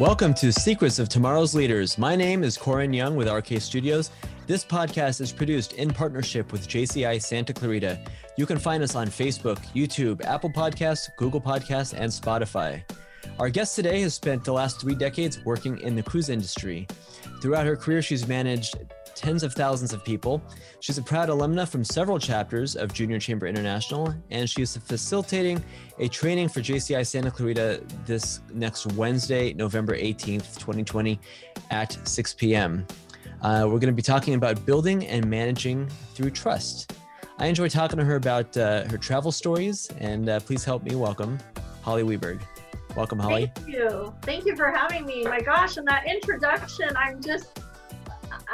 Welcome to Secrets of Tomorrow's Leaders. My name is Corin Young with RK Studios. This podcast is produced in partnership with JCI Santa Clarita. You can find us on Facebook, YouTube, Apple Podcasts, Google Podcasts, and Spotify. Our guest today has spent the last three decades working in the cruise industry. Throughout her career, she's managed tens of thousands of people. She's a proud alumna from several chapters of Junior Chamber International, and she is facilitating a training for JCI Santa Clarita this next Wednesday, November 18th, 2020, at 6 p.m. Uh, we're going to be talking about building and managing through trust. I enjoy talking to her about uh, her travel stories, and uh, please help me welcome Holly Weberg. Welcome, Holly. Thank you. Thank you for having me. My gosh, and that introduction, I'm just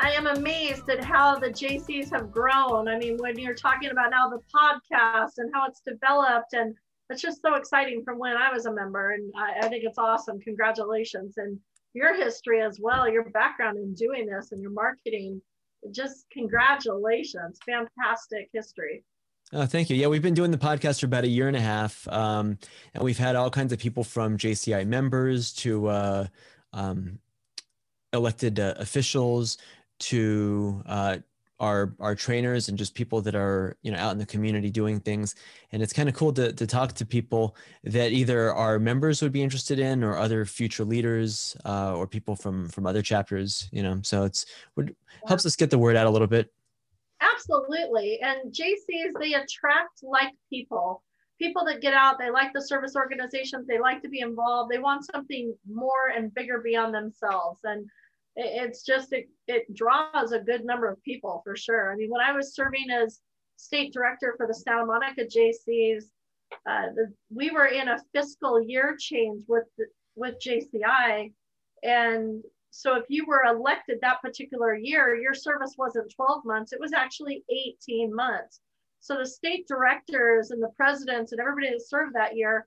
I am amazed at how the JCs have grown. I mean, when you're talking about now the podcast and how it's developed, and it's just so exciting from when I was a member. And I, I think it's awesome. Congratulations. And your history as well, your background in doing this and your marketing, just congratulations. Fantastic history. Oh, thank you. Yeah, we've been doing the podcast for about a year and a half, um, and we've had all kinds of people from JCI members to uh, um, elected uh, officials to uh, our our trainers and just people that are you know out in the community doing things. And it's kind of cool to, to talk to people that either our members would be interested in or other future leaders uh, or people from from other chapters you know? So it's would helps us get the word out a little bit. Absolutely. And jcs they attract like people people that get out they like the service organizations they like to be involved they want something more and bigger beyond themselves. And it's just it, it draws a good number of people for sure. I mean when i was serving as state director for the santa monica jcs uh, the, we were in a fiscal year change with with jci and so if you were elected that particular year your service wasn't 12 months it was actually 18 months. So the state directors and the presidents and everybody that served that year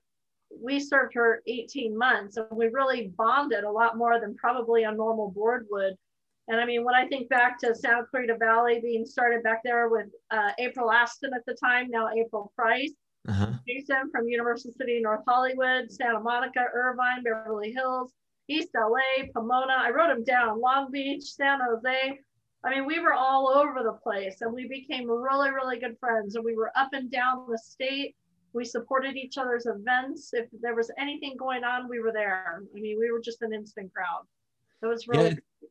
we served her 18 months and we really bonded a lot more than probably a normal board would. And I mean, when I think back to Santa Clarita Valley being started back there with uh, April Aston at the time, now April Price, uh-huh. Jason from Universal City, North Hollywood, Santa Monica, Irvine, Beverly Hills, East LA, Pomona. I wrote them down, Long Beach, San Jose. I mean, we were all over the place and we became really, really good friends. And we were up and down the state we supported each other's events. If there was anything going on, we were there. I mean, we were just an instant crowd. It was really. Yeah,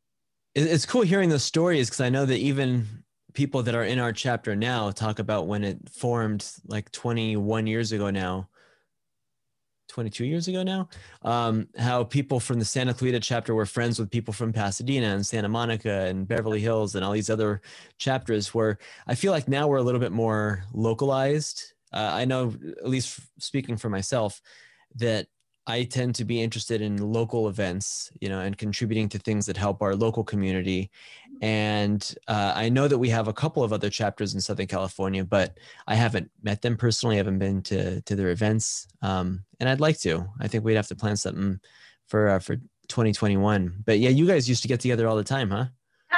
it's cool hearing those stories because I know that even people that are in our chapter now talk about when it formed like 21 years ago now 22 years ago now um, how people from the santa clarita chapter were friends with people from pasadena and santa monica and beverly hills and all these other chapters where i feel like now we're a little bit more localized uh, I know, at least speaking for myself, that I tend to be interested in local events, you know, and contributing to things that help our local community. And uh, I know that we have a couple of other chapters in Southern California, but I haven't met them personally. I haven't been to to their events, um, and I'd like to. I think we'd have to plan something for uh, for 2021. But yeah, you guys used to get together all the time, huh?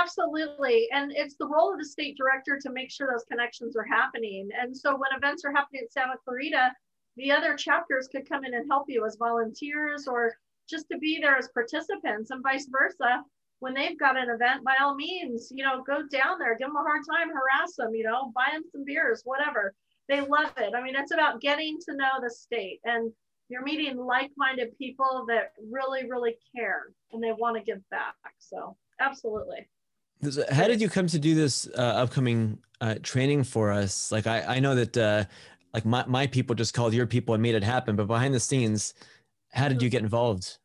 Absolutely. And it's the role of the state director to make sure those connections are happening. And so when events are happening at Santa Clarita, the other chapters could come in and help you as volunteers or just to be there as participants and vice versa. When they've got an event, by all means, you know, go down there, give them a hard time, harass them, you know, buy them some beers, whatever. They love it. I mean, it's about getting to know the state and you're meeting like-minded people that really, really care and they want to give back. So absolutely. How did you come to do this uh, upcoming uh, training for us? Like, I, I know that uh, like my, my people just called your people and made it happen, but behind the scenes, how did you get involved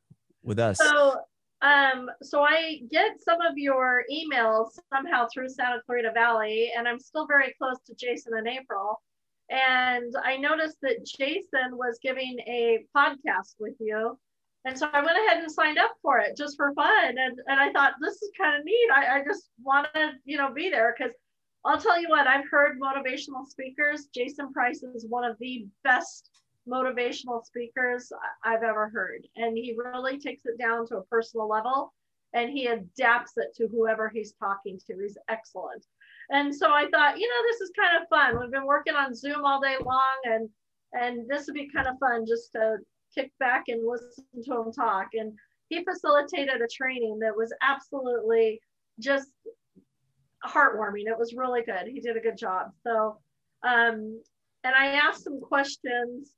with us? So, um, so I get some of your emails somehow through Santa Clarita Valley, and I'm still very close to Jason and April. And I noticed that Jason was giving a podcast with you and so I went ahead and signed up for it just for fun. And, and I thought, this is kind of neat. I, I just want to, you know, be there because I'll tell you what, I've heard motivational speakers. Jason Price is one of the best motivational speakers I've ever heard. And he really takes it down to a personal level and he adapts it to whoever he's talking to. He's excellent. And so I thought, you know, this is kind of fun. We've been working on Zoom all day long and and this would be kind of fun just to kick back and listen to him talk. And he facilitated a training that was absolutely just heartwarming. It was really good. He did a good job. So, um, and I asked some questions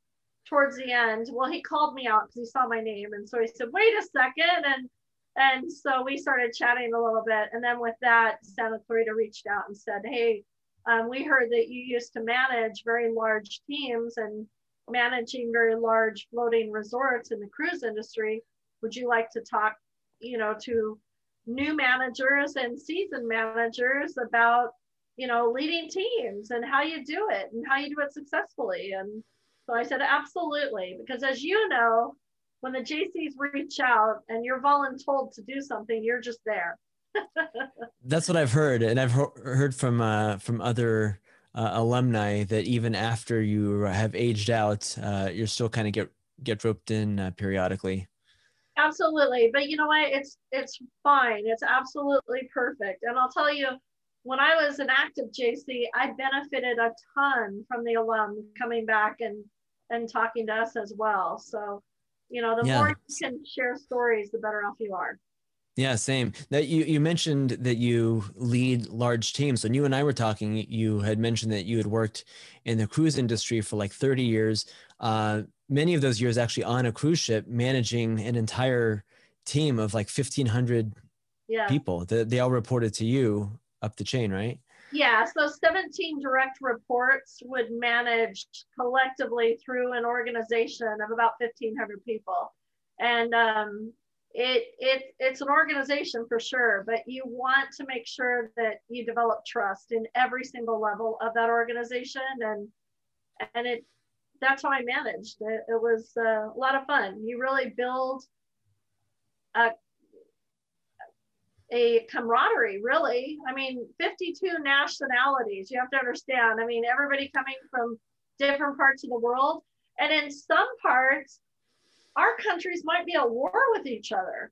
towards the end. Well, he called me out because he saw my name, and so he said, "Wait a second. and and so we started chatting a little bit. And then with that, Santa Clarita reached out and said, "Hey, um, we heard that you used to manage very large teams and managing very large floating resorts in the cruise industry. Would you like to talk, you know, to new managers and seasoned managers about, you know, leading teams and how you do it and how you do it successfully?" And so I said, absolutely, because as you know, when the JCs reach out and you're voluntold to do something, you're just there. That's what I've heard, and I've heard from uh, from other uh, alumni that even after you have aged out, uh, you're still kind of get get roped in uh, periodically. Absolutely, but you know what? It's it's fine. It's absolutely perfect, and I'll tell you, when I was an active JC, I benefited a ton from the alum coming back and and talking to us as well. So, you know, the yeah. more you can share stories, the better off you are. Yeah, same. That you you mentioned that you lead large teams. When you and I were talking, you had mentioned that you had worked in the cruise industry for like 30 years. Uh, many of those years actually on a cruise ship, managing an entire team of like 1,500 yeah. people. That they all reported to you up the chain, right? Yeah, so 17 direct reports would manage collectively through an organization of about 1,500 people. And um, it, it, it's an organization for sure, but you want to make sure that you develop trust in every single level of that organization. And, and it, that's how I managed. It, it was uh, a lot of fun. You really build a a camaraderie, really. I mean, 52 nationalities, you have to understand. I mean, everybody coming from different parts of the world. And in some parts, our countries might be at war with each other,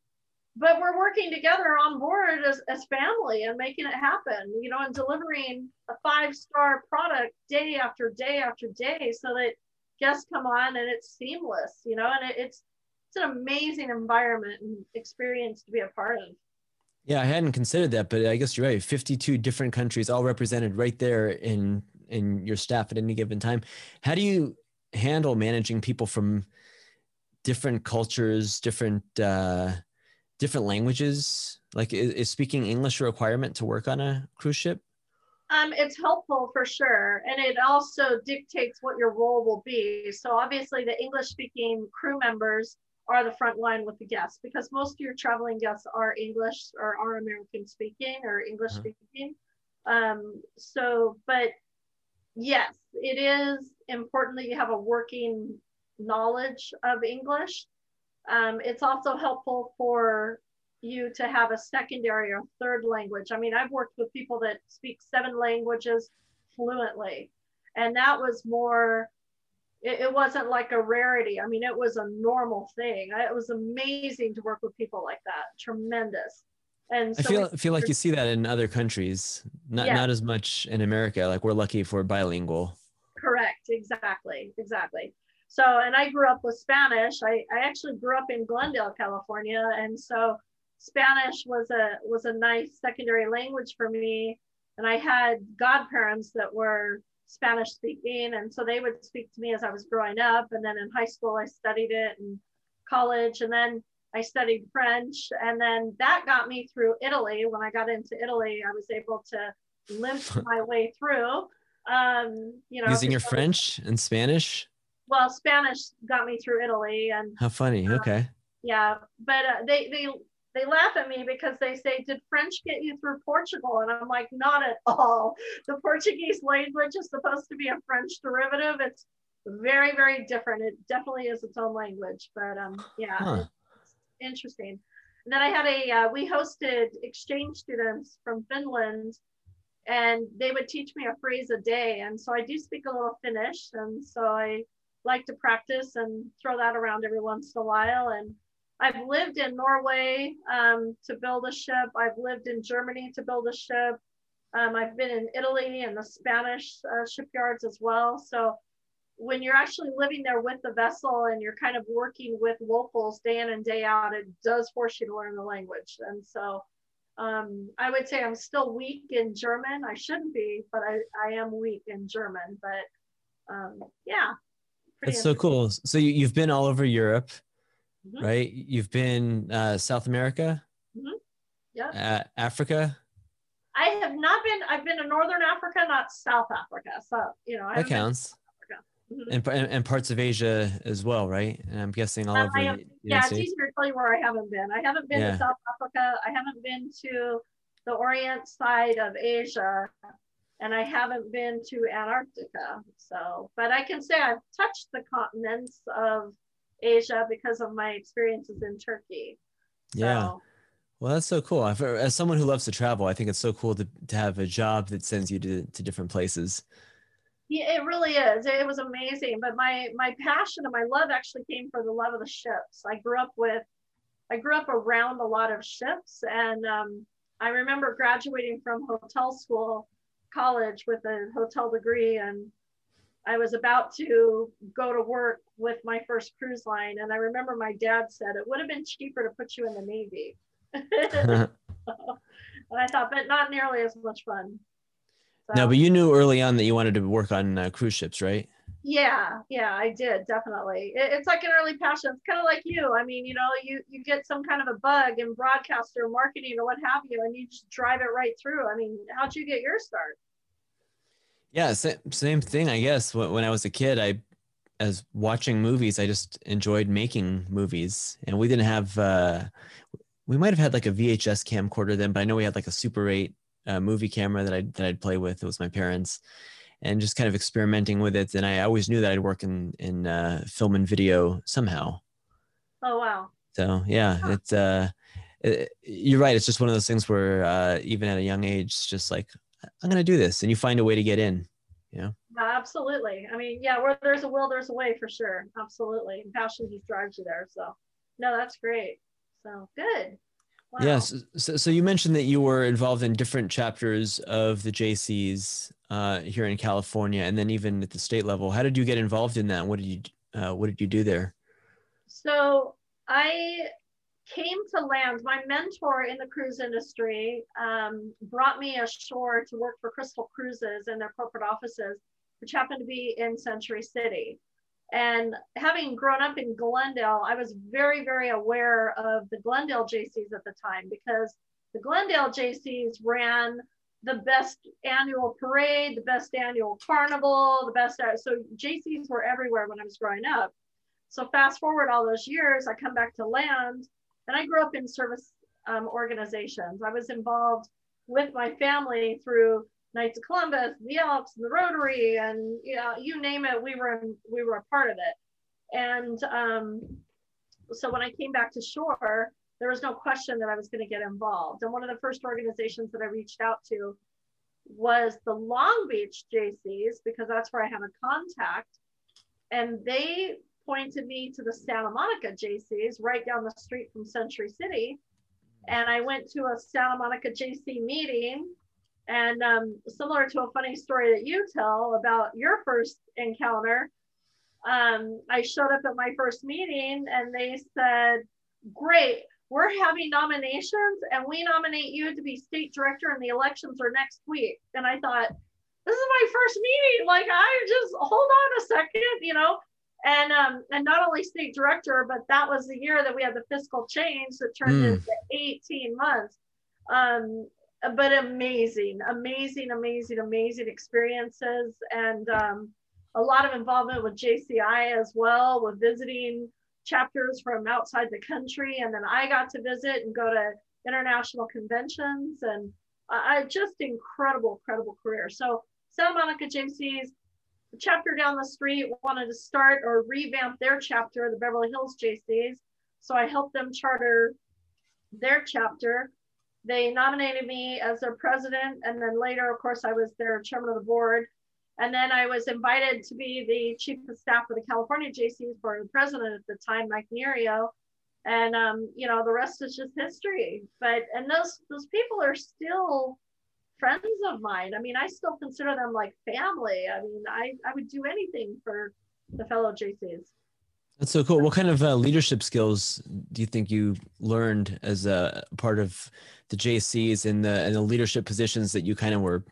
but we're working together on board as, as family and making it happen, you know, and delivering a five star product day after day after day so that guests come on and it's seamless, you know, and it, it's, it's an amazing environment and experience to be a part of. Yeah, I hadn't considered that, but I guess you're right. 52 different countries all represented right there in in your staff at any given time. How do you handle managing people from different cultures, different uh, different languages? Like, is, is speaking English a requirement to work on a cruise ship? Um, it's helpful for sure, and it also dictates what your role will be. So obviously, the English-speaking crew members are the front line with the guests because most of your traveling guests are English or are American speaking or English uh-huh. speaking. Um, so, but yes, it is important that you have a working knowledge of English. Um, it's also helpful for you to have a secondary or third language. I mean, I've worked with people that speak seven languages fluently, and that was more it, it, wasn't like a rarity. I mean, it was a normal thing. It was amazing to work with people like that. Tremendous. And so I feel feel like you see that in other countries, not yeah. not as much in America. Like we're lucky if we're bilingual. Correct. Exactly. Exactly. So, and I grew up with Spanish. I, I actually grew up in Glendale, California, and so Spanish was a was a nice secondary language for me. And I had godparents that were Spanish speaking. And so they would speak to me as I was growing up. And then in high school, I studied it in college. And then I studied French. And then that got me through Italy. When I got into Italy, I was able to limp my way through. Um, you know, using your French and Spanish. Well, Spanish got me through Italy, and how funny. Um, okay. Yeah, but uh, they they they laugh at me because they say, Did French get you through Portugal? And I'm like, Not at all. The Portuguese language is supposed to be a French derivative. It's very, very different. It definitely is its own language. But um, yeah, huh. it's interesting. And then I had a, uh, we hosted exchange students from Finland and they would teach me a phrase a day. And so I do speak a little Finnish. And so I like to practice and throw that around every once in a while. And I've lived in Norway um, to build a ship. I've lived in Germany to build a ship. Um, I've been in Italy and the Spanish uh, shipyards as well. So when you're actually living there with the vessel and you're kind of working with locals day in and day out, it does force you to learn the language. And so um, I would say I'm still weak in German. I shouldn't be, but I, I am weak in German. But um, yeah. That's so cool. So you, you've been all over Europe, mm-hmm. right? You've been uh, South America, mm-hmm. yeah, uh, Africa. I have not been. I've been to Northern Africa, not South Africa. So you know, I that counts. Mm-hmm. And, and, and, parts of Asia as well, right? And I'm guessing all over. Have, yeah, it's easier to tell you where I haven't been. I haven't been yeah. to South Africa. I haven't been to the Orient side of Asia, and I haven't been to Antarctica. So, but I can say I've touched the continents of Asia because of my experiences in Turkey. So, yeah. Well, that's so cool. As someone who loves to travel, I think it's so cool to, to have a job that sends you to, to different places. Yeah, it really is. It was amazing. But my my passion and my love actually came for the love of the ships. I grew up with, I grew up around a lot of ships, and um, I remember graduating from hotel school, college with a hotel degree, and I was about to go to work with my first cruise line, and I remember my dad said it would have been cheaper to put you in the Navy. and I thought, but not nearly as much fun. So, no, but you knew early on that you wanted to work on uh, cruise ships, right? Yeah, yeah, I did definitely. It, it's like an early passion. It's kind of like you. I mean, you know, you you get some kind of a bug in broadcast or marketing or what have you, and you just drive it right through. I mean, how'd you get your start? Yeah, same, same thing. I guess when I was a kid, I as watching movies, I just enjoyed making movies, and we didn't have. Uh, we might have had like a VHS camcorder then, but I know we had like a Super 8 uh, movie camera that I that I'd play with. It was my parents, and just kind of experimenting with it. And I always knew that I'd work in in uh, film and video somehow. Oh wow! So yeah, huh. it's uh, it, you're right. It's just one of those things where uh, even at a young age, it's just like I'm gonna do this, and you find a way to get in. You know. Absolutely. I mean, yeah, where there's a will, there's a way for sure. Absolutely. And passion just drives you there. So, no, that's great. So good. Wow. Yes. So, so you mentioned that you were involved in different chapters of the Jaycees uh, here in California, and then even at the state level. How did you get involved in that? What did you uh, What did you do there? So I came to land. My mentor in the cruise industry um, brought me ashore to work for Crystal Cruises in their corporate offices, which happened to be in Century City. And having grown up in Glendale, I was very, very aware of the Glendale JCs at the time because the Glendale JCs ran the best annual parade, the best annual carnival, the best. So JCs were everywhere when I was growing up. So fast forward all those years, I come back to land and I grew up in service um, organizations. I was involved with my family through Knights of Columbus, the Elks, and the Rotary, and you know, you name it, we were we were a part of it. And um, so when I came back to shore, there was no question that I was going to get involved. And one of the first organizations that I reached out to was the Long Beach JCs, because that's where I have a contact. And they pointed me to the Santa Monica JCs right down the street from Century City. And I went to a Santa Monica Jaycee meeting and um, similar to a funny story that you tell about your first encounter, um, I showed up at my first meeting and they said, Great, we're having nominations and we nominate you to be state director and the elections are next week. And I thought, this is my first meeting. Like, I just hold on a second, you know. And um, and not only state director, but that was the year that we had the fiscal change that turned mm. into 18 months. Um, but amazing, amazing, amazing, amazing experiences, and um, a lot of involvement with JCI as well, with visiting chapters from outside the country. And then I got to visit and go to international conventions, and I just incredible, incredible career. So Santa Monica JC's chapter down the street wanted to start or revamp their chapter, the Beverly Hills JCs. So I helped them charter their chapter they nominated me as their president. And then later, of course, I was their chairman of the board. And then I was invited to be the chief of staff for the California JCs for the president at the time, Mike Nerio. And um, you know, the rest is just history. But and those those people are still friends of mine. I mean, I still consider them like family. I mean, I, I would do anything for the fellow JCs. That's so cool. What kind of uh, leadership skills do you think you learned as a part of the JCs and the and the leadership positions that you kind of were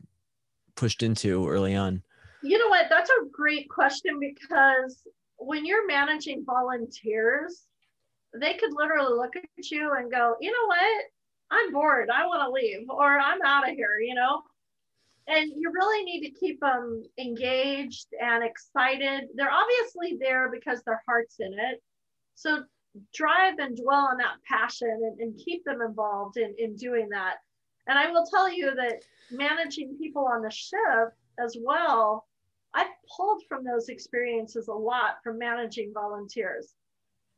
pushed into early on? You know what? That's a great question because when you're managing volunteers, they could literally look at you and go, you know what? I'm bored. I want to leave or I'm out of here, you know? And you really need to keep them engaged and excited. They're obviously there because their heart's in it. So drive and dwell on that passion and, and keep them involved in, in doing that. And I will tell you that managing people on the ship as well, I've pulled from those experiences a lot from managing volunteers.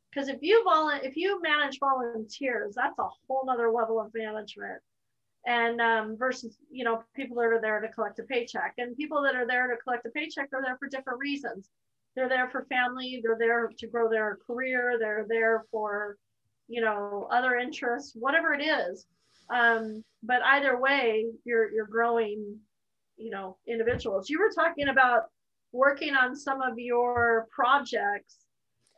Because if you volu- if you manage volunteers, that's a whole nother level of management. And um, versus, you know, people that are there to collect a paycheck. And people that are there to collect a paycheck are there for different reasons. They're there for family, they're there to grow their career, they're there for, you know, other interests, whatever it is. Um, but either way, you're you're growing, you know, individuals. You were talking about working on some of your projects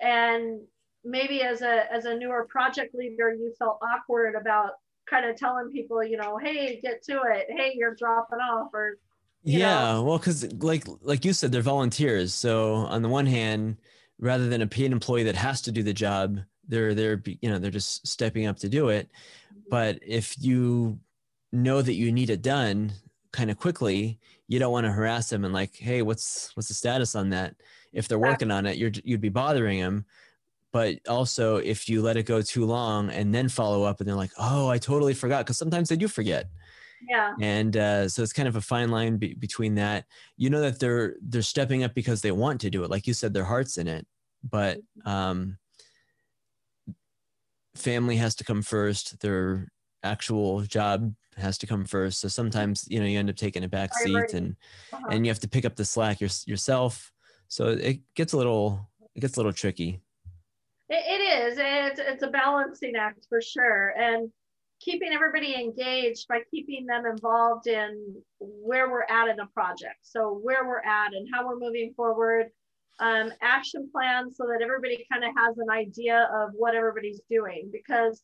and maybe as a as a newer project leader you felt awkward about kind of telling people you know hey get to it hey you're dropping off or yeah know. well because like like you said they're volunteers so on the one hand rather than a paid employee that has to do the job they're they're you know they're just stepping up to do it mm-hmm. but if you know that you need it done kind of quickly you don't want to harass them and like hey what's what's the status on that? If they're working on it you're you'd be bothering them but also if you let it go too long and then follow up and they're like oh i totally forgot because sometimes they do forget. Yeah. And uh, so it's kind of a fine line be- between that. You know that they're they're stepping up because they want to do it like you said their heart's in it. But um, family has to come first. Their actual job has to come first so sometimes you know you end up taking a back seat and uh-huh. and you have to pick up the slack your, yourself so it gets a little it gets a little tricky it, it is. It's, it's a balancing act for sure. And keeping everybody engaged by keeping them involved in where we're at in the project. So where we're at and how we're moving forward, um, action plans so that everybody kind of has an idea of what everybody's doing. Because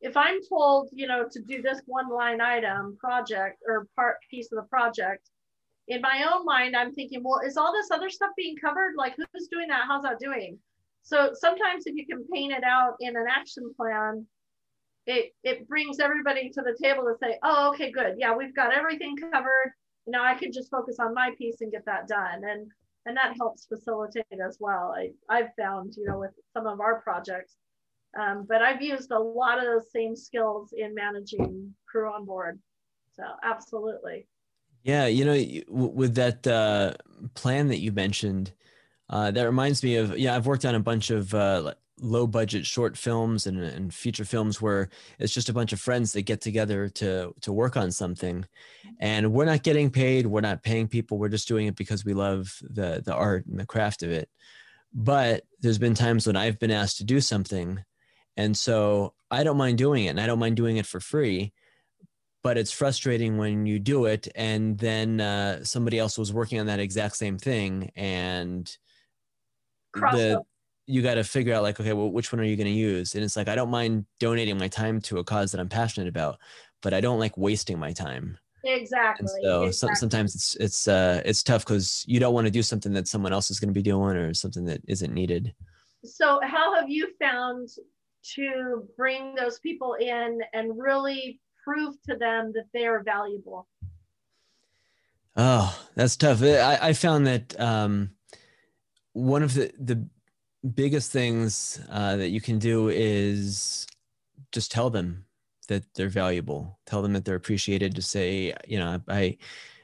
if I'm told, you know, to do this one line item project or part piece of the project, in my own mind, I'm thinking, well, is all this other stuff being covered? Like who's doing that? How's that doing? So sometimes if you can paint it out in an action plan, it, it brings everybody to the table to say, oh, okay, good. Yeah, we've got everything covered. Now I can just focus on my piece and get that done. And and that helps facilitate as well. I, I've found, you know, with some of our projects. Um, but I've used a lot of those same skills in managing crew on board. So absolutely. Yeah, you know, with that uh, plan that you mentioned, uh, that reminds me of yeah, I've worked on a bunch of uh, low budget short films and, and feature films where it's just a bunch of friends that get together to to work on something, and we're not getting paid, we're not paying people, we're just doing it because we love the the art and the craft of it. But there's been times when I've been asked to do something, and so I don't mind doing it, and I don't mind doing it for free but it's frustrating when you do it and then uh, somebody else was working on that exact same thing and the, you got to figure out like okay well which one are you going to use? And it's like i don't mind donating my time to a cause that i'm passionate about but i don't like wasting my time. Exactly and so exactly. Sometimes it's it's uh it's tough because you don't want to do something that someone else is going to be doing or something that isn't needed. So how have you found to bring those people in and really prove to them that they are valuable. Oh that's tough. I, I found that um one of the the biggest things uh, that you can do is just tell them that they're valuable. Tell them that they're appreciated to say you know i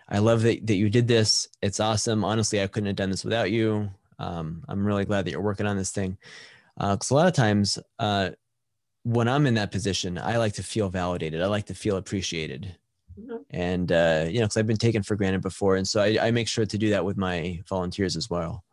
i love that, that you did this. It's awesome. Honestly i couldn't have done this without you. Um, i'm really glad that you're working on this thing because uh, a lot of times uh, when i'm in that position i like to feel validated i like to feel appreciated mm-hmm. and uh, you know because i've been taken for granted before and so I, I make sure to do that with my volunteers as well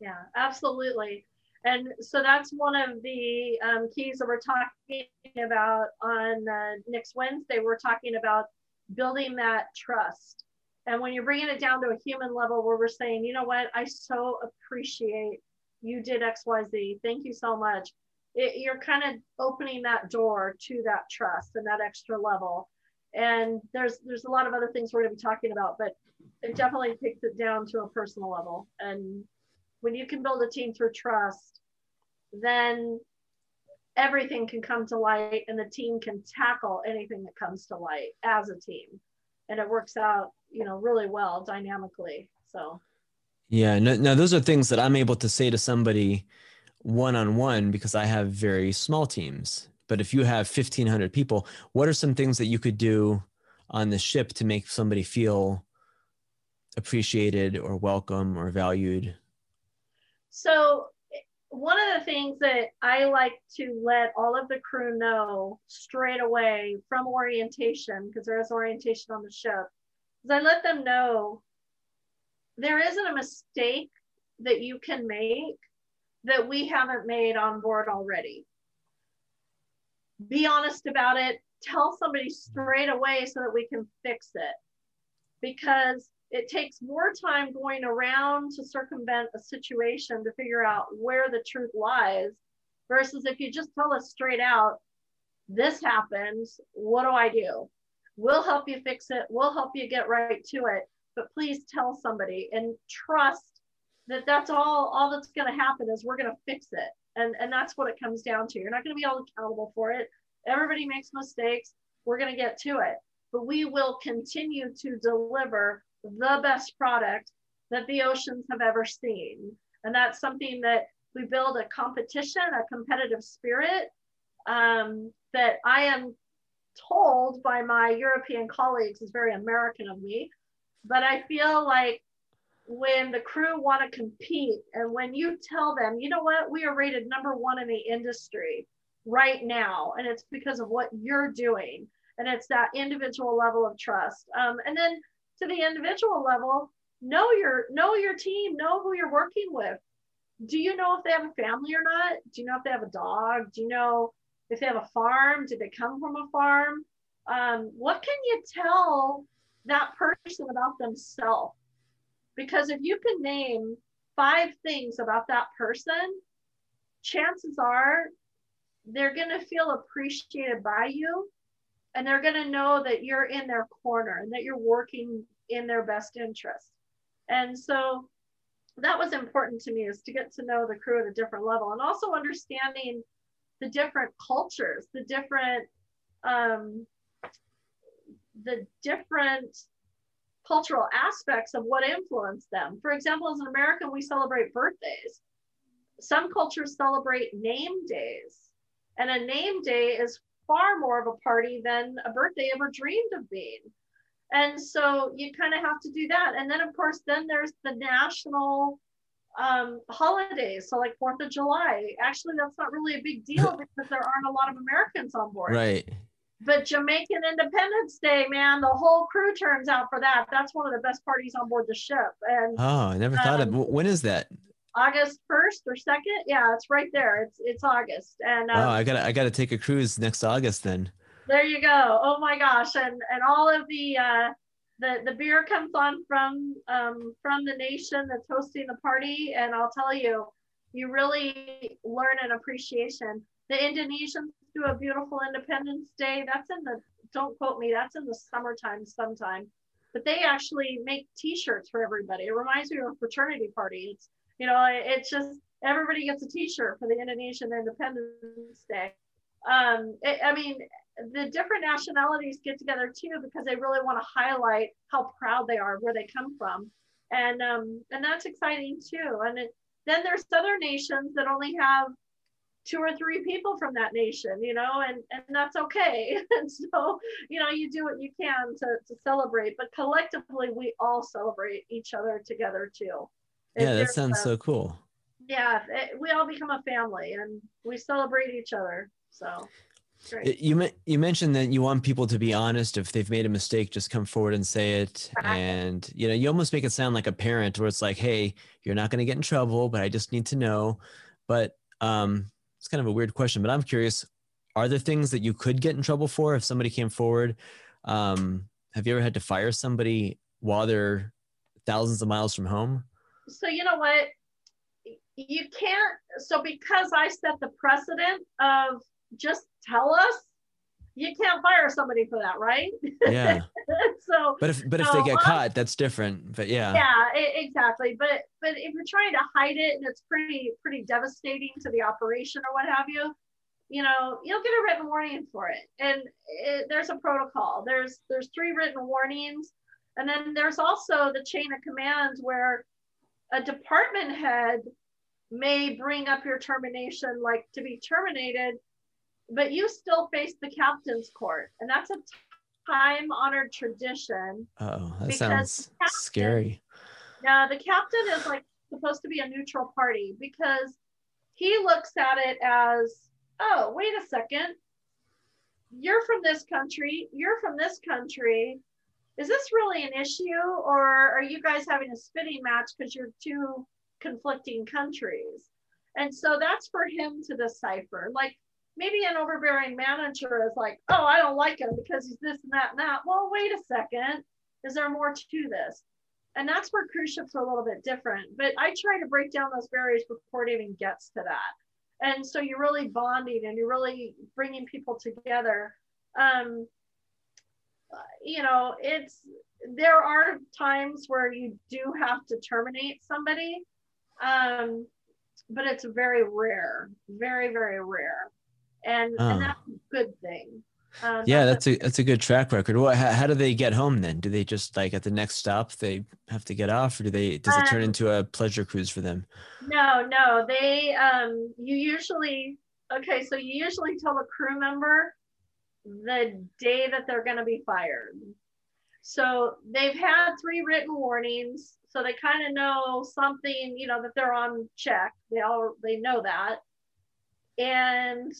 yeah, absolutely. And so that's one of the um, keys that we're talking about on uh, next Wednesday. We're talking about building that trust. And when you're bringing it down to a human level where we're saying, you know what, I so appreciate you did xyz thank you so much. It, you're kind of opening that door to that trust and that extra level. And there's there's a lot of other things we're going to be talking about but it definitely takes it down to a personal level. And when you can build a team through trust then everything can come to light and the team can tackle anything that comes to light as a team. And it works out you know really well dynamically so yeah no, now those are things that i'm able to say to somebody one-on-one because i have very small teams. But if you have 1500 people what are some things that you could do on the ship to make somebody feel appreciated or welcome or valued? So one of the things that I like to let all of the crew know straight away from orientation, because there is orientation on the ship, is I let them know there isn't a mistake that you can make that we haven't made on board already. Be honest about it. Tell somebody straight away so that we can fix it. Because it takes more time going around to circumvent a situation to figure out where the truth lies versus if you just tell us straight out this happens what do i do we'll help you fix it we'll help you get right to it but please tell somebody and trust that that's all all that's going to happen is we're going to fix it and and that's what it comes down to you're not going to be all accountable for it everybody makes mistakes we're going to get to it but we will continue to deliver the best product that the oceans have ever seen. And that's something that we build a competition, a competitive spirit um, that I am told by my European colleagues is very American of me. But I feel like when the crew want to compete and when you tell them, you know what, we are rated number one in the industry right now, and it's because of what you're doing. And it's that individual level of trust. Um, and then to the individual level, know your know your team, know who you're working with. Do you know if they have a family or not? Do you know if they have a dog? Do you know if they have a farm? Did they come from a farm? Um, what can you tell that person about themselves? Because if you can name five things about that person, chances are they're going to feel appreciated by you and they're going to know that you're in their corner and that you're working in their best interest. And so that was important to me is to get to know the crew at a different level and also understanding the different cultures, the different um, the different cultural aspects of what influenced them. For example, as an American, we celebrate birthdays. Some cultures celebrate name days. And a name day is far more of a party than a birthday ever dreamed of being. And so you kind of have to do that. And then, of course, then there's the national um, holidays. So, like Fourth of July. Actually, that's not really a big deal because there aren't a lot of Americans on board. Right. But Jamaican Independence Day, man, the whole crew turns out for that. That's one of the best parties on board the ship. And oh, I never thought um, of when is that? August first or second. Yeah, it's right there. It's it's August. And um, oh, I gotta I gotta take a cruise next August then. There you go. Oh my gosh, and and all of the uh, the the beer comes on from um, from the nation that's hosting the party, and I'll tell you, you really learn an appreciation. The Indonesians do a beautiful Independence Day. That's in the don't quote me. That's in the summertime sometime, but they actually make T-shirts for everybody. It reminds me of a fraternity party. It's you know, it's just everybody gets a T-shirt for the Indonesian Independence Day. Um, it, I mean, the different nationalities get together too because they really want to highlight how proud they are where they come from, and um, and that's exciting too. And it, then there's other nations that only have two or three people from that nation, you know, and and that's okay. and so you know you do what you can to to celebrate, but collectively we all celebrate each other together too. Yeah, that sounds a, so cool. Yeah, it, we all become a family and we celebrate each other. So Great. You you mentioned that you want people to be honest. If they've made a mistake, just come forward and say it. And you know, you almost make it sound like a parent, where it's like, "Hey, you're not going to get in trouble, but I just need to know." But um, it's kind of a weird question. But I'm curious: Are there things that you could get in trouble for if somebody came forward? Um, have you ever had to fire somebody while they're thousands of miles from home? So you know what? you can't so because i set the precedent of just tell us you can't fire somebody for that right Yeah. so But if but if So, they get um, caught, that's different. But yeah. yeah e- exactly but but if you're trying to hide it and it's pretty pretty devastating to the operation or what have you you know you'll get a written warning for it and it, there's a protocol there's there's three written warnings and then there's also the chain of command where a department head may bring up your termination like to be terminated but you still face the captain's court and that's a time honored tradition Oh, that sounds captain- scary. Yeah, the captain is like supposed to be a neutral party because he looks at it as, oh, wait a second. You're from this country, you're from this country. Is this really an issue? Or are you guys having a spitting match because you're two conflicting countries? And so that's for him to decipher. Like maybe an overbearing manager is like, oh, I don't like him because he's this and that and that. Well, wait a second. Is there more to this? And that's where cruise ships are a little bit different. But I try to break down those barriers before it even gets to that. And so you're really bonding and you're really bringing people together. Um, you know, it's there are times where you do have to terminate somebody, um, but it's very rare, very very rare, and Oh. and that's a good thing. Um, Yeah, that's a- that's a good track record. What? How, how do they get home then? Do they just like at the next stop they have to get off, or do they? Does it turn Um, into a pleasure cruise for them? No, no, they um you usually okay, so you usually tell a crew member the day that they're going to be fired. So they've had three written warnings, so they kind of know something, you know, that they're on check. They all they know that. And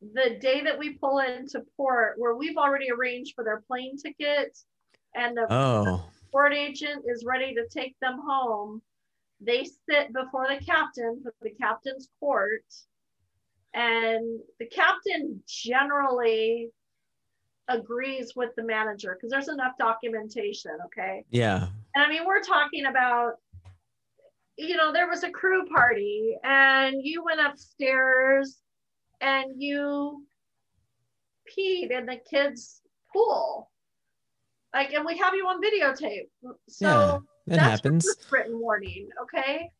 the day that we pull into port where we've already arranged for their plane ticket and the Oh, port agent is ready to take them home, they sit before the captain for the captain's court. And the captain generally agrees with the manager because there's enough documentation. Okay. yeah. And I mean, we're talking about, you know, there was a crew party and you went upstairs and you peed in the kids' pool. Like, and we have you on videotape. So Yeah, That that's happens. Written warning, okay?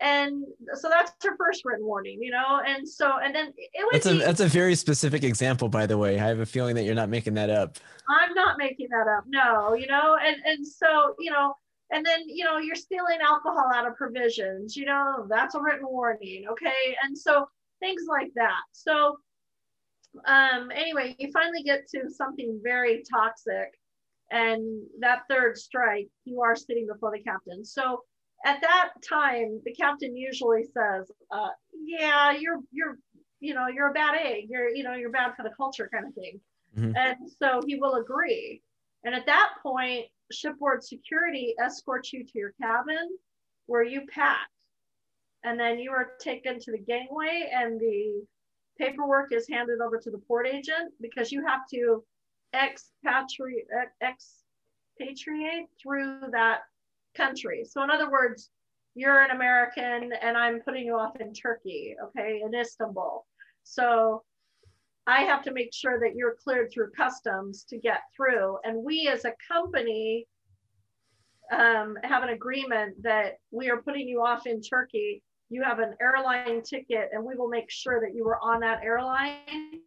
And so that's her first written warning, you know. And so, and then it was. That's a that's a very specific example, by the way. I have a feeling that you're not making that up. I'm not making that up, no, you know. And and so you know, and then you know, you're stealing alcohol out of provisions, you know, that's a written warning, okay? And so things like that. So, um, anyway, you finally get to something very toxic, and that third strike, you are sitting before the captain. So at that time, the captain usually says, uh, "Yeah, you're you're you know you're a bad egg. You're you know you're bad for the culture, kind of thing." Mhm. And so he will agree. And at that point, shipboard security escorts you to your cabin, where you pack, and then you are taken to the gangway, and the paperwork is handed over to the port agent because you have to expatriate expatriate through that country. So in other words, you're an American and I'm putting you off in Turkey, okay, in Istanbul. So I have to make sure that you're cleared through customs to get through. And we as a company um, have an agreement that we are putting you off in Turkey. You have an airline ticket, and we will make sure that you were on that airline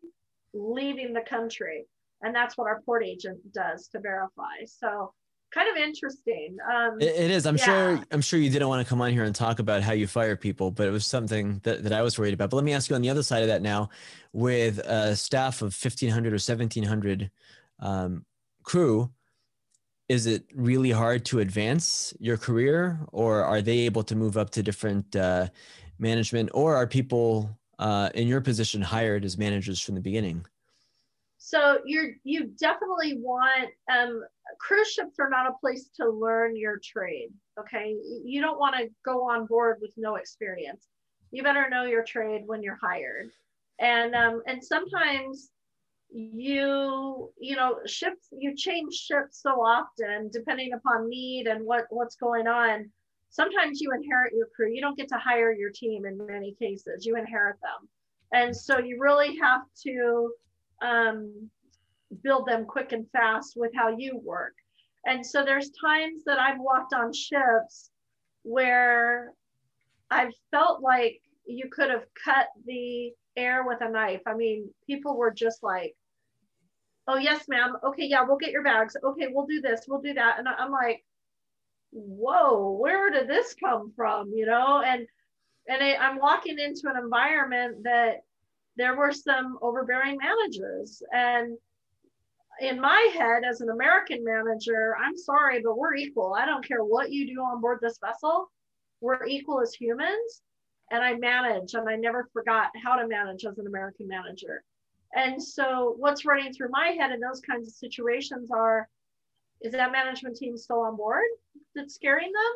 leaving the country. And that's what our port agent does to verify. So kind of interesting. Um, It, it is. I'm sure. I'm sure you didn't want to come on here and talk about how you fire people, but it was something that, that I was worried about. But let me ask you on the other side of that now, with a staff of 1,500 or 1,700 um, crew, is it really hard to advance your career, or are they able to move up to different uh, management, or are people uh, in your position hired as managers from the beginning? so you're you definitely want um, cruise ships are not a place to learn your trade okay? You don't want to go on board with no experience. You better know your trade when you're hired. And um, and sometimes you you know ships you change ships so often depending upon need and what what's going on sometimes you inherit your crew. You don't get to hire your team in many cases, you inherit them. And so you really have to um, build them quick and fast with how you work. And so there's times that I've walked on ships where I've felt like you could have cut the air with a knife. I mean, people were just like, oh, yes, ma'am. Okay, yeah, we'll get your bags. Okay, we'll do this, we'll do that. And I'm like, whoa, where did this come from? You know, and and I, I'm walking into an environment that there were some overbearing managers. And in my head, as an American manager, I'm sorry, but we're equal. I don't care what you do on board this vessel, we're equal as humans. And I manage, and I never forgot how to manage as an American manager. And so, what's running through my head in those kinds of situations are is that management team still on board that's scaring them?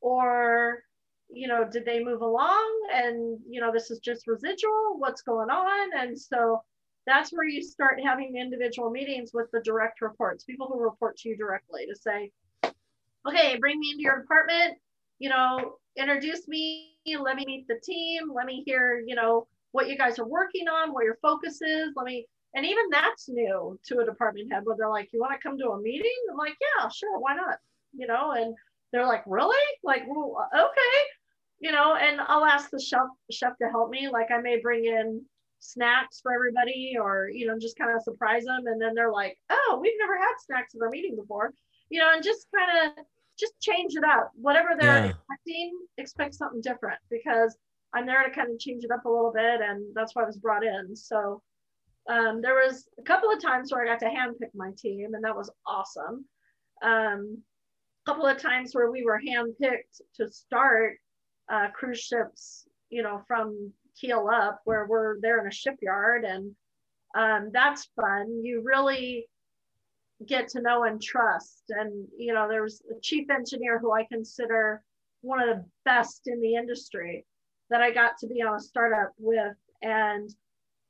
Or, you know, did they move along and, you know, this is just residual? What's going on? And so that's where you start having individual meetings with the direct reports, people who report to you directly to say, okay, bring me into your department, you know, introduce me, let me meet the team, let me hear, you know, what you guys are working on, what your focus is. Let me and even that's new to a department head where they're like, you want to come to a meeting? I'm like, yeah, sure. Why not? You know, and they're like, really? Like, well, okay. You know, and I'll ask the chef, chef to help me. Like I may bring in snacks for everybody or, you know, just kind of surprise them. And then they're like, oh, we've never had snacks in our meeting before, you know, and just kind of just change it up. Whatever they're yeah. expecting, expect something different because I'm there to kind of change it up a little bit. And that's why I was brought in. So, um, there was a couple of times where I got to handpick my team, and that was awesome. Um, a couple of times where we were handpicked to start uh, cruise ships, you know, from keel up, where we're there in a shipyard, and um, that's fun. You really get to know and trust. And you know, there's a chief engineer who I consider one of the best in the industry that I got to be on a startup with, and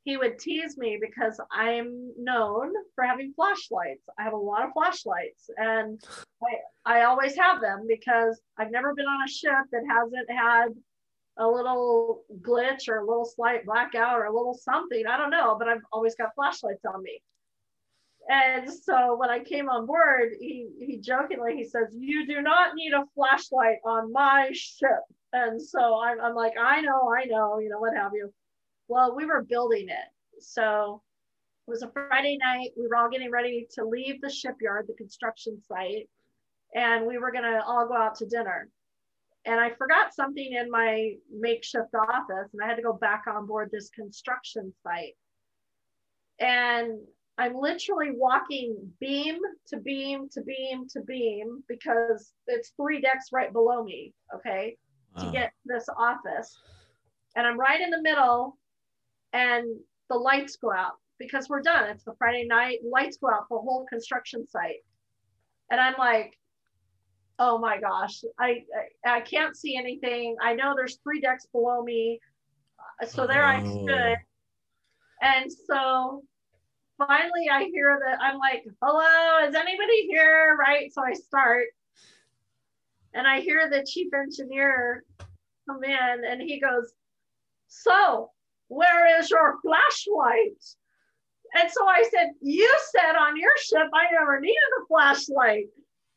he would tease me because I'm known for having flashlights. I have a lot of flashlights and I, I always have them because I've never been on a ship that hasn't had a little glitch or a little slight blackout or a little something. I don't know, but I've always got flashlights on me. And so when I came on board, he, he jokingly, he says, you do not need a flashlight on my ship. And so I'm, I'm like, I know, I know, you know, what have you. Well, we were building it. So it was a Friday night. We were all getting ready to leave the shipyard, the construction site, and we were going to all go out to dinner. And I forgot something in my makeshift office, and I had to go back on board this construction site. And I'm literally walking beam to beam to beam to beam because it's three decks right below me, okay, wow. to get this office. And I'm right in the middle and the lights go out because we're done. It's the Friday night, lights go out for the whole construction site. And I'm like, oh my gosh, I, I, I can't see anything. I know there's three decks below me. So there oh. I stood. And so finally I hear that I'm like, hello, is anybody here? Right. So I start and I hear the chief engineer come in and he goes, so where is your flashlight? And so I said, You said on your ship I never needed a flashlight.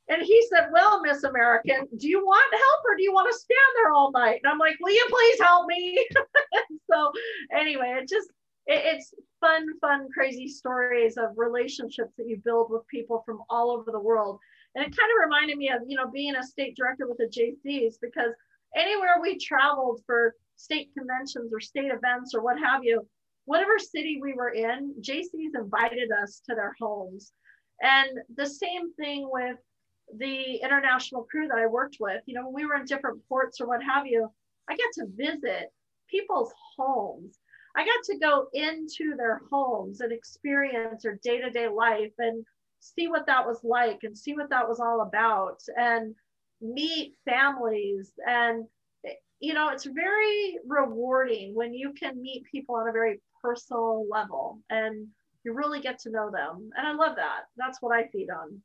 And he said, Well, Miss American, do you want help or do you want to stand there all night? And I'm like, Will you please help me? so, anyway, it just, it, it's fun, fun, crazy stories of relationships that you build with people from all over the world. And it kind of reminded me of, you know, being a state director with the JCs because anywhere we traveled for state conventions or state events or what have you, whatever city we were in, JC's invited us to their homes. And the same thing with the international crew that I worked with. You know, when we were in different ports or what have you, I got to visit people's homes. I got to go into their homes and experience their day to day life and see what that was like and see what that was all about and meet families and you know, it's very rewarding when you can meet people on a very personal level and you really get to know them. And I love that. That's what I feed on.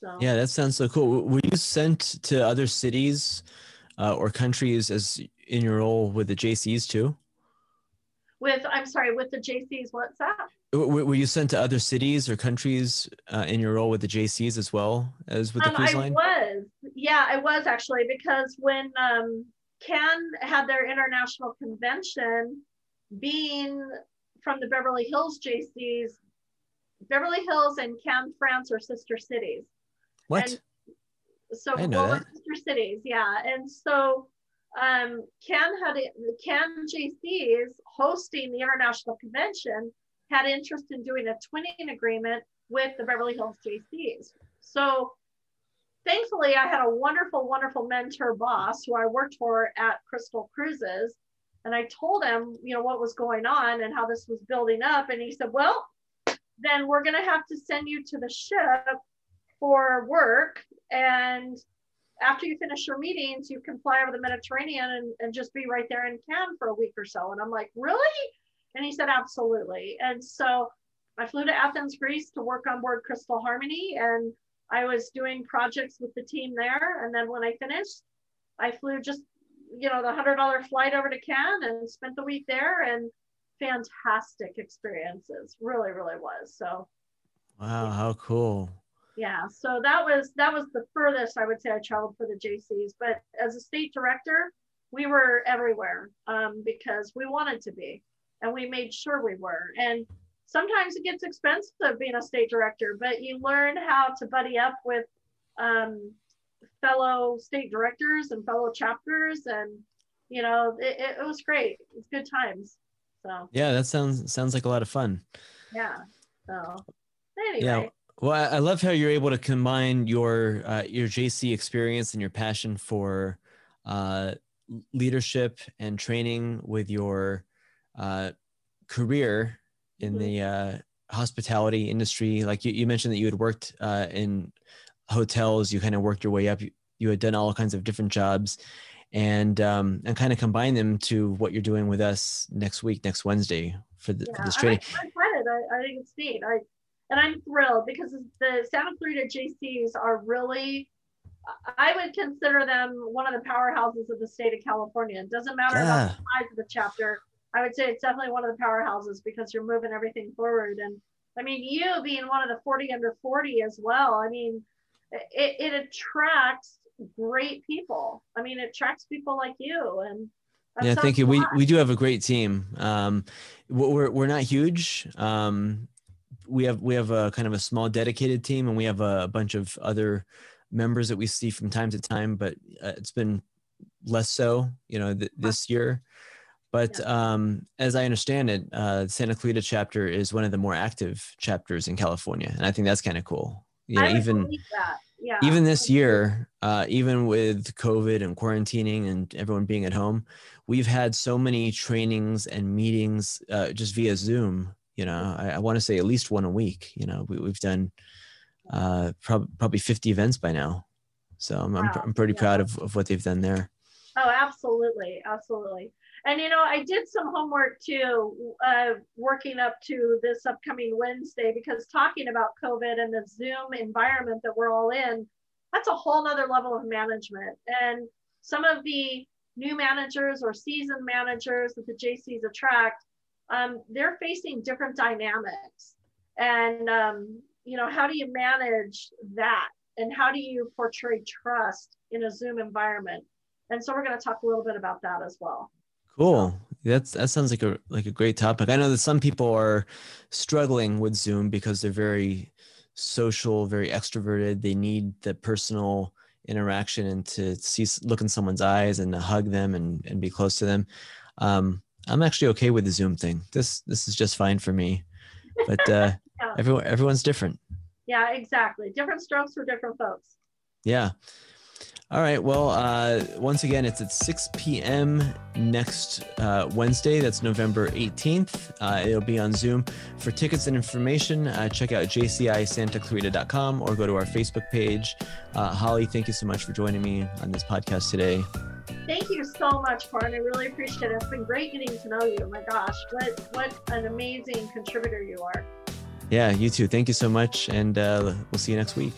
So Yeah, that sounds so cool. Were you sent to other cities uh, or countries as in your role with the JCs too? With I'm sorry, with the JCs, what's that? Were you sent to other cities or countries uh, in your role with the JCs as well as with the Um, cruise I line? was, yeah, I was actually because when um, Cannes had their international convention, being from the Beverly Hills JCs, Beverly Hills and Cannes, France are sister cities. What? and- So I well, that. sister cities, yeah. And so um, Cannes had Cannes JCs hosting the international convention had interest in doing a twinning agreement with the Beverly Hills JCs. So thankfully, I had a wonderful, wonderful mentor boss who I worked for at Crystal Cruises. And I told him, you know, what was going on and how this was building up. And he said, well, then we're going to have to send you to the ship for work. And after you finish your meetings, you can fly over the Mediterranean and, and just be right there in Cannes for a week or so. And I'm like, really? And he said, absolutely. And so I flew to Athens, Greece to work on board Crystal Harmony. And I was doing projects with the team there. And then when I finished, I flew just, you know, the hundred dollar flight over to Cannes and spent the week there and fantastic experiences. Really, really was. So Wow, how cool. Yeah, so that was that was the furthest I would say I traveled for the JCs. But as a state director, we were everywhere um, because we wanted to be, and we made sure we were. And sometimes it gets expensive being a state director, but you learn how to buddy up with um, fellow state directors and fellow chapters, and you know it, it, was great. It's good times. So Yeah, that sounds sounds like a lot of fun. yeah. So anyway. Yeah. Well, I I love how you're able to combine your uh, your JC experience and your passion for uh, leadership and training with your uh, career in Mhm. the uh, hospitality industry. Like you, you mentioned that you had worked uh, in hotels, you kind of worked your way up. You, you had done all kinds of different jobs, and um, and kind of combine them to what you're doing with us next week, next Wednesday for, the, for this training. I tried it. I, I think it's neat. I and I'm thrilled because the Santa Clarita JCs are really. I would consider them one of the powerhouses of the state of California. It doesn't matter about Yeah. the size of the chapter. I would say it's definitely one of the powerhouses because you're moving everything forward. And I mean, you being one of the 40 under 40 as well. I mean, it, it attracts great people. I mean, it attracts people like you. And yeah thank you we fun. we do have a great team um we're, we're not huge um we have we have a kind of a small dedicated team and we have a, bunch of other members that we see from time to time but uh, it's been less so you know th- this year but um as i understand it uh santa clarita chapter is one of the more active chapters in california and i think that's kind of cool you know even. Yeah. even this year, uh, even with COVID and quarantining and everyone being at home, we've had so many trainings and meetings uh, just via Zoom. You know, I, I want to say at least one a week. You know, we, we've done uh, prob- probably 50 events by now. So I'm, I'm, Wow. I'm pretty Yeah. proud of, of what they've done there. Oh, absolutely, absolutely. And you know, I did some homework too, uh, working up to this upcoming Wednesday because talking about COVID and the Zoom environment that we're all in, that's a whole nother level of management. And some of the new managers or seasoned managers that the JCs attract, um, they're facing different dynamics. And um, you know, how do you manage that? And how do you portray trust in a Zoom environment? And so we're going to talk a little bit about that as well. Cool. That's that sounds like a like a great topic. I know that some people are struggling with Zoom because they're very social, very extroverted. They need the personal interaction and to see look in someone's eyes and to hug them and and be close to them. Um, I'm actually okay with the Zoom thing. This this is just fine for me. But uh, Yeah. everyone everyone's different. Yeah, exactly. Different strokes for different folks. Yeah. All right. Well, uh, once again, it's at 6 p.m. next uh, Wednesday. That's November 18th. Uh, it'll be on Zoom. For tickets and information, uh, check out jcisantaclarita.com or go to our Facebook page. Uh, Holly, thank you so much for joining me on this podcast today. Thank you so much, Corin. I really appreciate it. It's been great getting to know you. Oh my gosh, what what an amazing contributor you are. Yeah, you too. Thank you so much. And uh, we'll see you next week.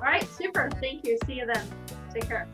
All right, super. Thank you. See you then. Take care.